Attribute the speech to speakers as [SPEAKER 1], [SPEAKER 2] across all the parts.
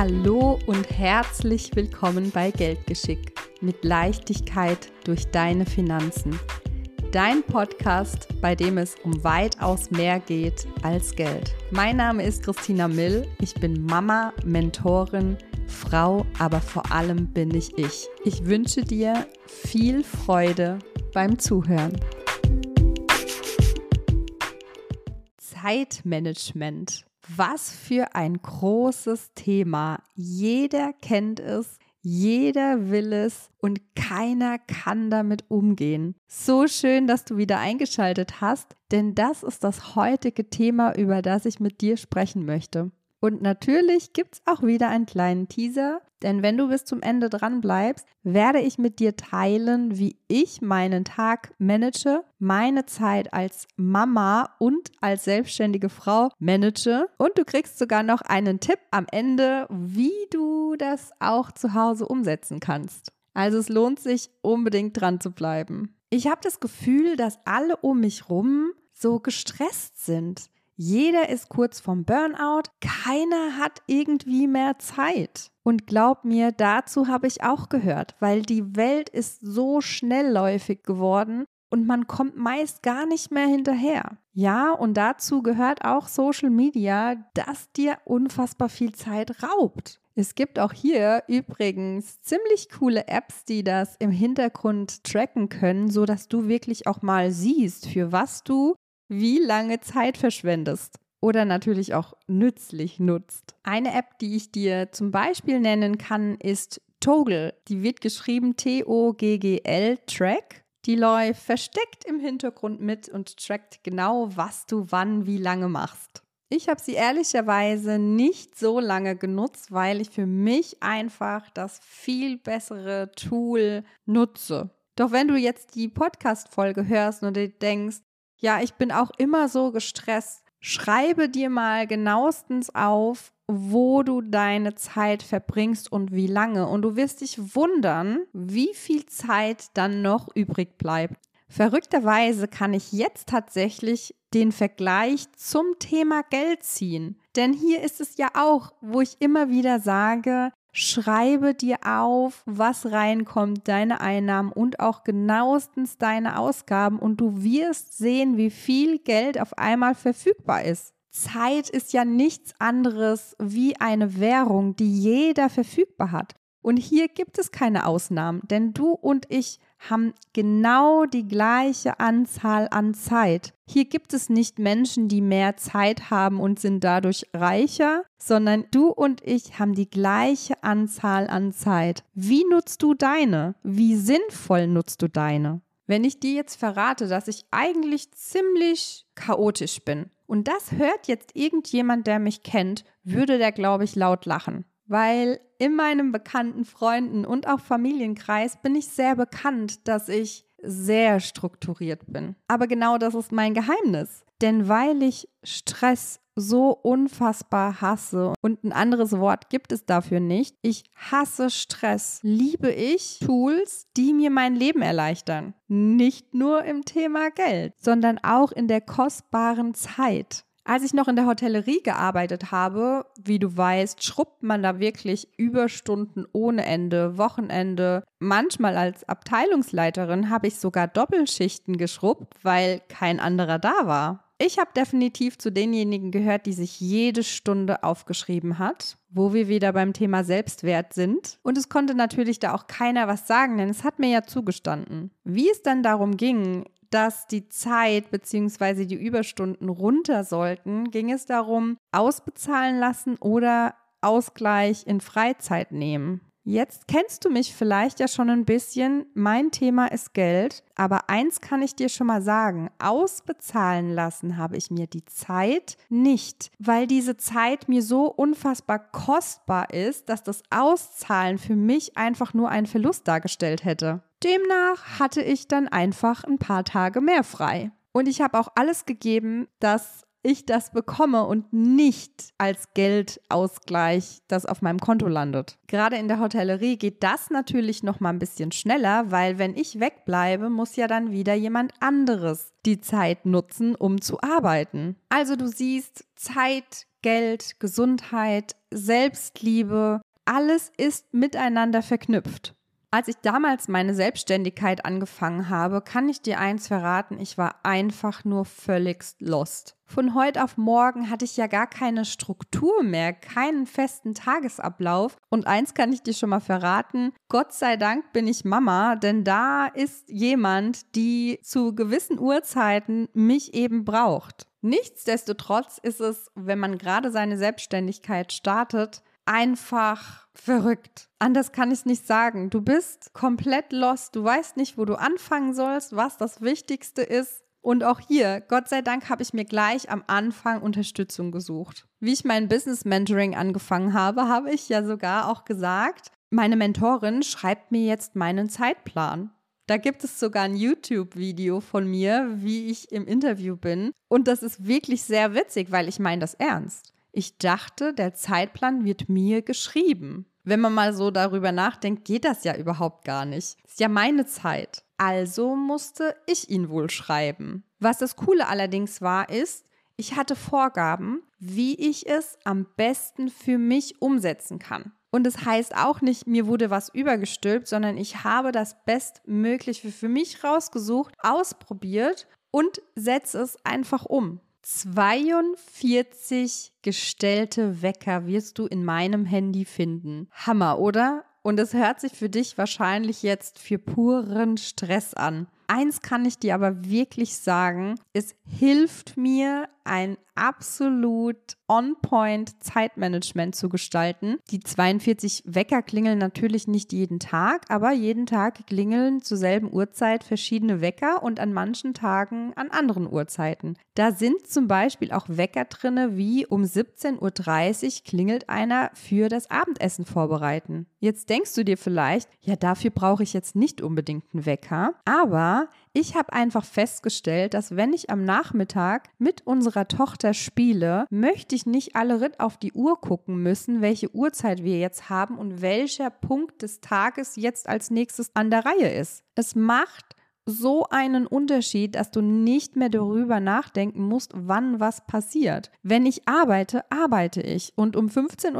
[SPEAKER 1] Hallo und herzlich willkommen bei Geldgeschick mit Leichtigkeit durch deine Finanzen. Dein Podcast, bei dem es um weitaus mehr geht als Geld. Mein Name ist Christina Mill. Ich bin Mama, Mentorin, Frau, aber vor allem bin ich ich. Ich wünsche dir viel Freude beim Zuhören. Zeitmanagement. Was für ein großes Thema. Jeder kennt es, jeder will es und keiner kann damit umgehen. So schön, dass du wieder eingeschaltet hast, denn das ist das heutige Thema, über das ich mit dir sprechen möchte. Und natürlich gibt es auch wieder einen kleinen Teaser, denn wenn du bis zum Ende dran bleibst, werde ich mit dir teilen, wie ich meinen Tag manage, meine Zeit als Mama und als selbstständige Frau manage und du kriegst sogar noch einen Tipp am Ende, wie du das auch zu Hause umsetzen kannst. Also es lohnt sich unbedingt dran zu bleiben. Ich habe das Gefühl, dass alle um mich rum so gestresst sind. Jeder ist kurz vorm Burnout, keiner hat irgendwie mehr Zeit. Und glaub mir, dazu habe ich auch gehört, weil die Welt ist so schnellläufig geworden und man kommt meist gar nicht mehr hinterher. Ja, und dazu gehört auch Social Media, das dir unfassbar viel Zeit raubt. Es gibt auch hier übrigens ziemlich coole Apps, die das im Hintergrund tracken können, so dass du wirklich auch mal siehst, für was du wie lange Zeit verschwendest oder natürlich auch nützlich nutzt. Eine App, die ich dir zum Beispiel nennen kann, ist Toggle. Die wird geschrieben T-O-G-G-L Track. Die läuft versteckt im Hintergrund mit und trackt genau, was du wann wie lange machst. Ich habe sie ehrlicherweise nicht so lange genutzt, weil ich für mich einfach das viel bessere Tool nutze. Doch wenn du jetzt die Podcast-Folge hörst und dir denkst, ja, ich bin auch immer so gestresst. Schreibe dir mal genauestens auf, wo du deine Zeit verbringst und wie lange. Und du wirst dich wundern, wie viel Zeit dann noch übrig bleibt. Verrückterweise kann ich jetzt tatsächlich den Vergleich zum Thema Geld ziehen. Denn hier ist es ja auch, wo ich immer wieder sage, Schreibe dir auf, was reinkommt, deine Einnahmen und auch genauestens deine Ausgaben und du wirst sehen, wie viel Geld auf einmal verfügbar ist. Zeit ist ja nichts anderes wie eine Währung, die jeder verfügbar hat. Und hier gibt es keine Ausnahmen, denn du und ich haben genau die gleiche Anzahl an Zeit. Hier gibt es nicht Menschen, die mehr Zeit haben und sind dadurch reicher, sondern du und ich haben die gleiche Anzahl an Zeit. Wie nutzt du deine? Wie sinnvoll nutzt du deine? Wenn ich dir jetzt verrate, dass ich eigentlich ziemlich chaotisch bin und das hört jetzt irgendjemand, der mich kennt, würde der, glaube ich, laut lachen weil in meinem bekannten Freunden und auch Familienkreis bin ich sehr bekannt, dass ich sehr strukturiert bin. Aber genau das ist mein Geheimnis. Denn weil ich Stress so unfassbar hasse und ein anderes Wort gibt es dafür nicht, ich hasse Stress, liebe ich Tools, die mir mein Leben erleichtern. Nicht nur im Thema Geld, sondern auch in der kostbaren Zeit. Als ich noch in der Hotellerie gearbeitet habe, wie du weißt, schrubbt man da wirklich Überstunden ohne Ende, Wochenende. Manchmal als Abteilungsleiterin habe ich sogar Doppelschichten geschrubbt, weil kein anderer da war. Ich habe definitiv zu denjenigen gehört, die sich jede Stunde aufgeschrieben hat, wo wir wieder beim Thema Selbstwert sind. Und es konnte natürlich da auch keiner was sagen, denn es hat mir ja zugestanden. Wie es dann darum ging, dass die Zeit bzw. die Überstunden runter sollten, ging es darum, ausbezahlen lassen oder Ausgleich in Freizeit nehmen. Jetzt kennst du mich vielleicht ja schon ein bisschen. Mein Thema ist Geld. Aber eins kann ich dir schon mal sagen. Ausbezahlen lassen habe ich mir die Zeit nicht, weil diese Zeit mir so unfassbar kostbar ist, dass das Auszahlen für mich einfach nur einen Verlust dargestellt hätte. Demnach hatte ich dann einfach ein paar Tage mehr frei. Und ich habe auch alles gegeben, dass ich das bekomme und nicht als Geldausgleich, das auf meinem Konto landet. Gerade in der Hotellerie geht das natürlich noch mal ein bisschen schneller, weil wenn ich wegbleibe, muss ja dann wieder jemand anderes die Zeit nutzen, um zu arbeiten. Also du siehst, Zeit, Geld, Gesundheit, Selbstliebe, alles ist miteinander verknüpft. Als ich damals meine Selbstständigkeit angefangen habe, kann ich dir eins verraten, ich war einfach nur völligst lost. Von heute auf morgen hatte ich ja gar keine Struktur mehr, keinen festen Tagesablauf. Und eins kann ich dir schon mal verraten, Gott sei Dank bin ich Mama, denn da ist jemand, die zu gewissen Uhrzeiten mich eben braucht. Nichtsdestotrotz ist es, wenn man gerade seine Selbstständigkeit startet, einfach verrückt. Anders kann ich es nicht sagen. Du bist komplett lost. Du weißt nicht, wo du anfangen sollst, was das Wichtigste ist. Und auch hier, Gott sei Dank, habe ich mir gleich am Anfang Unterstützung gesucht. Wie ich mein Business Mentoring angefangen habe, habe ich ja sogar auch gesagt, meine Mentorin schreibt mir jetzt meinen Zeitplan. Da gibt es sogar ein YouTube-Video von mir, wie ich im Interview bin. Und das ist wirklich sehr witzig, weil ich meine das ernst. Ich dachte, der Zeitplan wird mir geschrieben. Wenn man mal so darüber nachdenkt, geht das ja überhaupt gar nicht. Ist ja meine Zeit. Also musste ich ihn wohl schreiben. Was das Coole allerdings war, ist, ich hatte Vorgaben, wie ich es am besten für mich umsetzen kann. Und es das heißt auch nicht, mir wurde was übergestülpt, sondern ich habe das Bestmögliche für mich rausgesucht, ausprobiert und setze es einfach um. 42 gestellte Wecker wirst du in meinem Handy finden. Hammer, oder? Und es hört sich für dich wahrscheinlich jetzt für puren Stress an. Eins kann ich dir aber wirklich sagen, es hilft mir, ein absolut on-point Zeitmanagement zu gestalten. Die 42 Wecker klingeln natürlich nicht jeden Tag, aber jeden Tag klingeln zur selben Uhrzeit verschiedene Wecker und an manchen Tagen an anderen Uhrzeiten. Da sind zum Beispiel auch Wecker drinne, wie um 17.30 Uhr klingelt einer für das Abendessen vorbereiten. Jetzt denkst du dir vielleicht, ja, dafür brauche ich jetzt nicht unbedingt einen Wecker, aber ich habe einfach festgestellt, dass wenn ich am Nachmittag mit unserer Tochter spiele, möchte ich nicht alle Ritt auf die Uhr gucken müssen, welche Uhrzeit wir jetzt haben und welcher Punkt des Tages jetzt als nächstes an der Reihe ist. Es macht so einen Unterschied, dass du nicht mehr darüber nachdenken musst, wann was passiert. Wenn ich arbeite, arbeite ich. Und um 15.30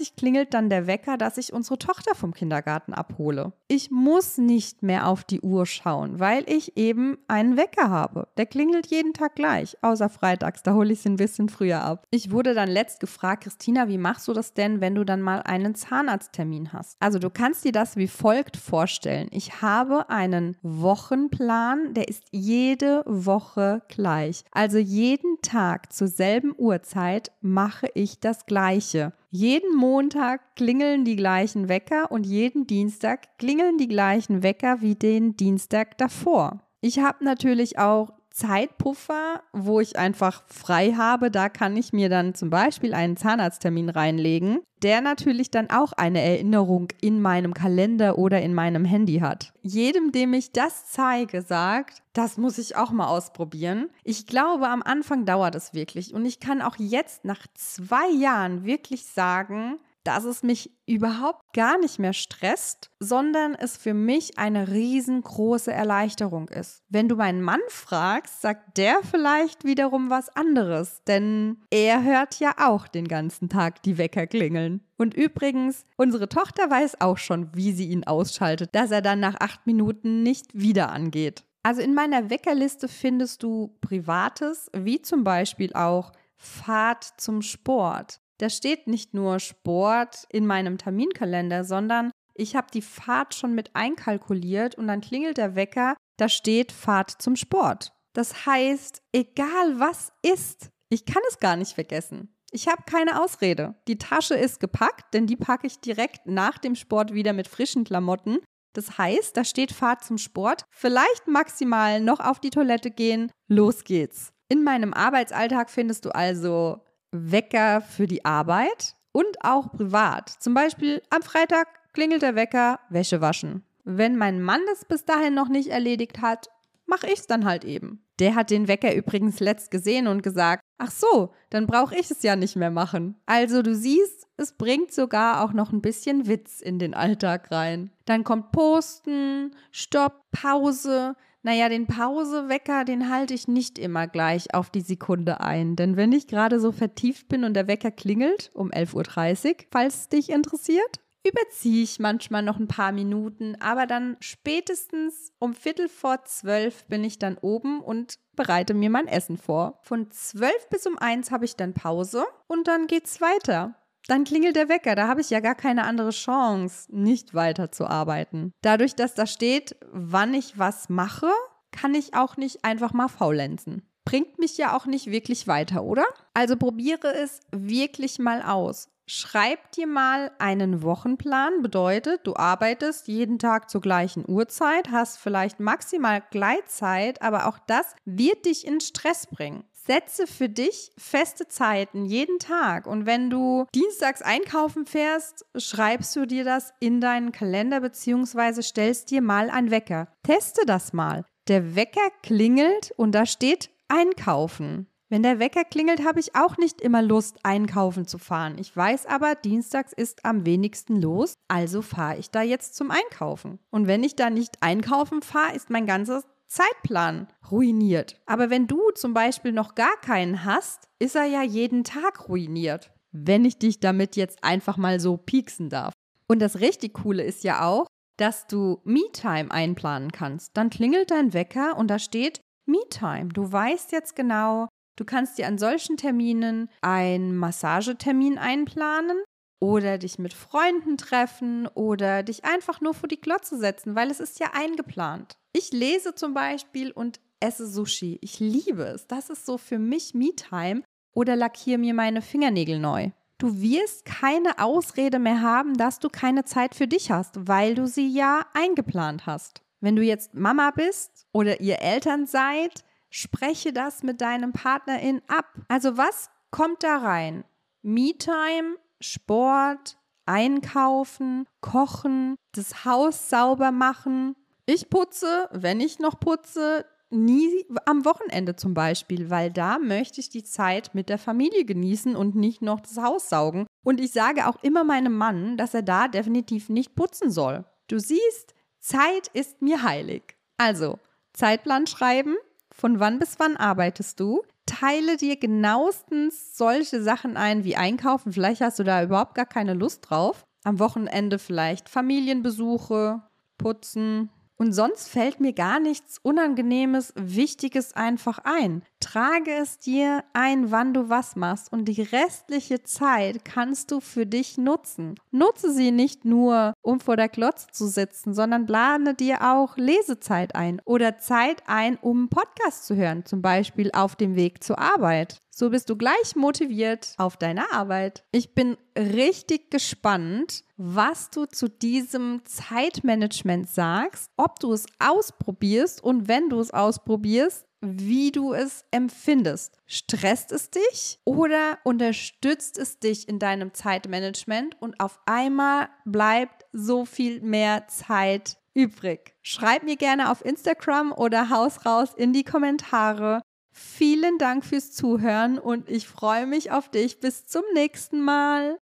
[SPEAKER 1] Uhr klingelt dann der Wecker, dass ich unsere Tochter vom Kindergarten abhole. Ich muss nicht mehr auf die Uhr schauen, weil ich eben einen Wecker habe. Der klingelt jeden Tag gleich, außer freitags, da hole ich sie ein bisschen früher ab. Ich wurde dann letzt gefragt, Christina, wie machst du das denn, wenn du dann mal einen Zahnarzttermin hast? Also du kannst dir das wie folgt vorstellen. Ich habe einen Wochen Stundenplan, der ist jede Woche gleich. Also jeden Tag zur selben Uhrzeit mache ich das Gleiche. Jeden Montag klingeln die gleichen Wecker und jeden Dienstag klingeln die gleichen Wecker wie den Dienstag davor. Ich habe natürlich auch Zeitpuffer, wo ich einfach frei habe. Da kann ich mir dann zum Beispiel einen Zahnarzttermin reinlegen, der natürlich dann auch eine Erinnerung in meinem Kalender oder in meinem Handy hat. Jedem, dem ich das zeige, sagt, das muss ich auch mal ausprobieren. Ich glaube, am Anfang dauert es wirklich und ich kann auch jetzt nach zwei Jahren wirklich sagen, dass es mich überhaupt gar nicht mehr stresst, sondern es für mich eine riesengroße Erleichterung ist. Wenn du meinen Mann fragst, sagt der vielleicht wiederum was anderes, denn er hört ja auch den ganzen Tag die Wecker klingeln. Und übrigens, unsere Tochter weiß auch schon, wie sie ihn ausschaltet, dass er dann nach acht Minuten nicht wieder angeht. Also in meiner Weckerliste findest du Privates, wie zum Beispiel auch Fahrt zum Sport. Da steht nicht nur Sport in meinem Terminkalender, sondern ich habe die Fahrt schon mit einkalkuliert und dann klingelt der Wecker, da steht Fahrt zum Sport. Das heißt, egal was ist, ich kann es gar nicht vergessen. Ich habe keine Ausrede. Die Tasche ist gepackt, denn die packe ich direkt nach dem Sport wieder mit frischen Klamotten. Das heißt, da steht Fahrt zum Sport, vielleicht maximal noch auf die Toilette gehen, los geht's. In meinem Arbeitsalltag findest du also Wecker für die Arbeit und auch privat. Zum Beispiel am Freitag klingelt der Wecker, Wäsche waschen. Wenn mein Mann es bis dahin noch nicht erledigt hat, mache ich es dann halt eben. Der hat den Wecker übrigens letzt gesehen und gesagt, Ach so, dann brauche ich es ja nicht mehr machen. Also du siehst, es bringt sogar auch noch ein bisschen Witz in den Alltag rein. Dann kommt Posten, Stopp, Pause. Naja, den Pausewecker, den halte ich nicht immer gleich auf die Sekunde ein. Denn wenn ich gerade so vertieft bin und der Wecker klingelt um 11.30 Uhr, falls dich interessiert, überziehe ich manchmal noch ein paar Minuten, aber dann spätestens um Viertel vor zwölf bin ich dann oben und bereite mir mein Essen vor. Von zwölf bis um eins habe ich dann Pause und dann geht's weiter. Dann klingelt der Wecker, da habe ich ja gar keine andere Chance, nicht weiterzuarbeiten. Dadurch, dass da steht, wann ich was mache, kann ich auch nicht einfach mal faulenzen. Bringt mich ja auch nicht wirklich weiter, oder? Also probiere es wirklich mal aus. Schreib dir mal einen Wochenplan, bedeutet, du arbeitest jeden Tag zur gleichen Uhrzeit, hast vielleicht maximal Gleitzeit, aber auch das wird dich in Stress bringen. Setze für dich feste Zeiten jeden Tag und wenn du dienstags einkaufen fährst, schreibst du dir das in deinen Kalender bzw. stellst dir mal einen Wecker. Teste das mal. Der Wecker klingelt und da steht einkaufen. Wenn der Wecker klingelt, habe ich auch nicht immer Lust, einkaufen zu fahren. Ich weiß aber, dienstags ist am wenigsten los, also fahre ich da jetzt zum Einkaufen. Und wenn ich da nicht einkaufen fahre, ist mein ganzer Zeitplan ruiniert. Aber wenn du zum Beispiel noch gar keinen hast, ist er ja jeden Tag ruiniert. Wenn ich dich damit jetzt einfach mal so pieksen darf. Und das richtig Coole ist ja auch, dass du Me-Time einplanen kannst. Dann klingelt dein Wecker und da steht Me-Time. Du weißt jetzt genau, Du kannst dir an solchen Terminen einen Massagetermin einplanen oder dich mit Freunden treffen oder dich einfach nur vor die Glotze setzen, weil es ist ja eingeplant. Ich lese zum Beispiel und esse Sushi. Ich liebe es. Das ist so für mich Me-Time oder lackiere mir meine Fingernägel neu. Du wirst keine Ausrede mehr haben, dass du keine Zeit für dich hast, weil du sie ja eingeplant hast. Wenn du jetzt Mama bist oder ihr Eltern seid, Spreche das mit deinem Partnerin ab. Also was kommt da rein? Me-Time, Sport, Einkaufen, Kochen, das Haus sauber machen. Ich putze, wenn ich noch putze, nie am Wochenende zum Beispiel, weil da möchte ich die Zeit mit der Familie genießen und nicht noch das Haus saugen. Und ich sage auch immer meinem Mann, dass er da definitiv nicht putzen soll. Du siehst, Zeit ist mir heilig. Also, Zeitplan schreiben, von wann bis wann arbeitest du? Teile dir genauestens solche Sachen ein wie Einkaufen. Vielleicht hast du da überhaupt gar keine Lust drauf. Am Wochenende vielleicht Familienbesuche, putzen, und sonst fällt mir gar nichts Unangenehmes, Wichtiges einfach ein. Trage es dir ein, wann du was machst und die restliche Zeit kannst du für dich nutzen. Nutze sie nicht nur, um vor der Glotze zu sitzen, sondern plane dir auch Lesezeit ein oder Zeit ein, um einen Podcast zu hören, zum Beispiel auf dem Weg zur Arbeit. So bist du gleich motiviert auf deine Arbeit. Ich bin richtig gespannt, was du zu diesem Zeitmanagement sagst, ob du es ausprobierst und wenn du es ausprobierst, wie du es empfindest. Stresst es dich oder unterstützt es dich in deinem Zeitmanagement und auf einmal bleibt so viel mehr Zeit übrig? Schreib mir gerne auf Instagram oder Haus raus in die Kommentare, Vielen Dank fürs Zuhören und ich freue mich auf dich. Bis zum nächsten Mal.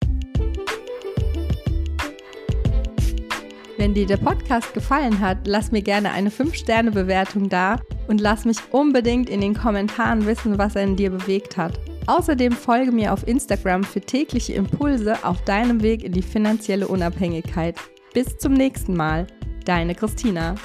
[SPEAKER 1] Wenn dir der Podcast gefallen hat, lass mir gerne eine 5-Sterne-Bewertung da und lass mich unbedingt in den Kommentaren wissen, was er in dir bewegt hat. Außerdem folge mir auf Instagram für tägliche Impulse auf deinem Weg in die finanzielle Unabhängigkeit. Bis zum nächsten Mal, deine Christina.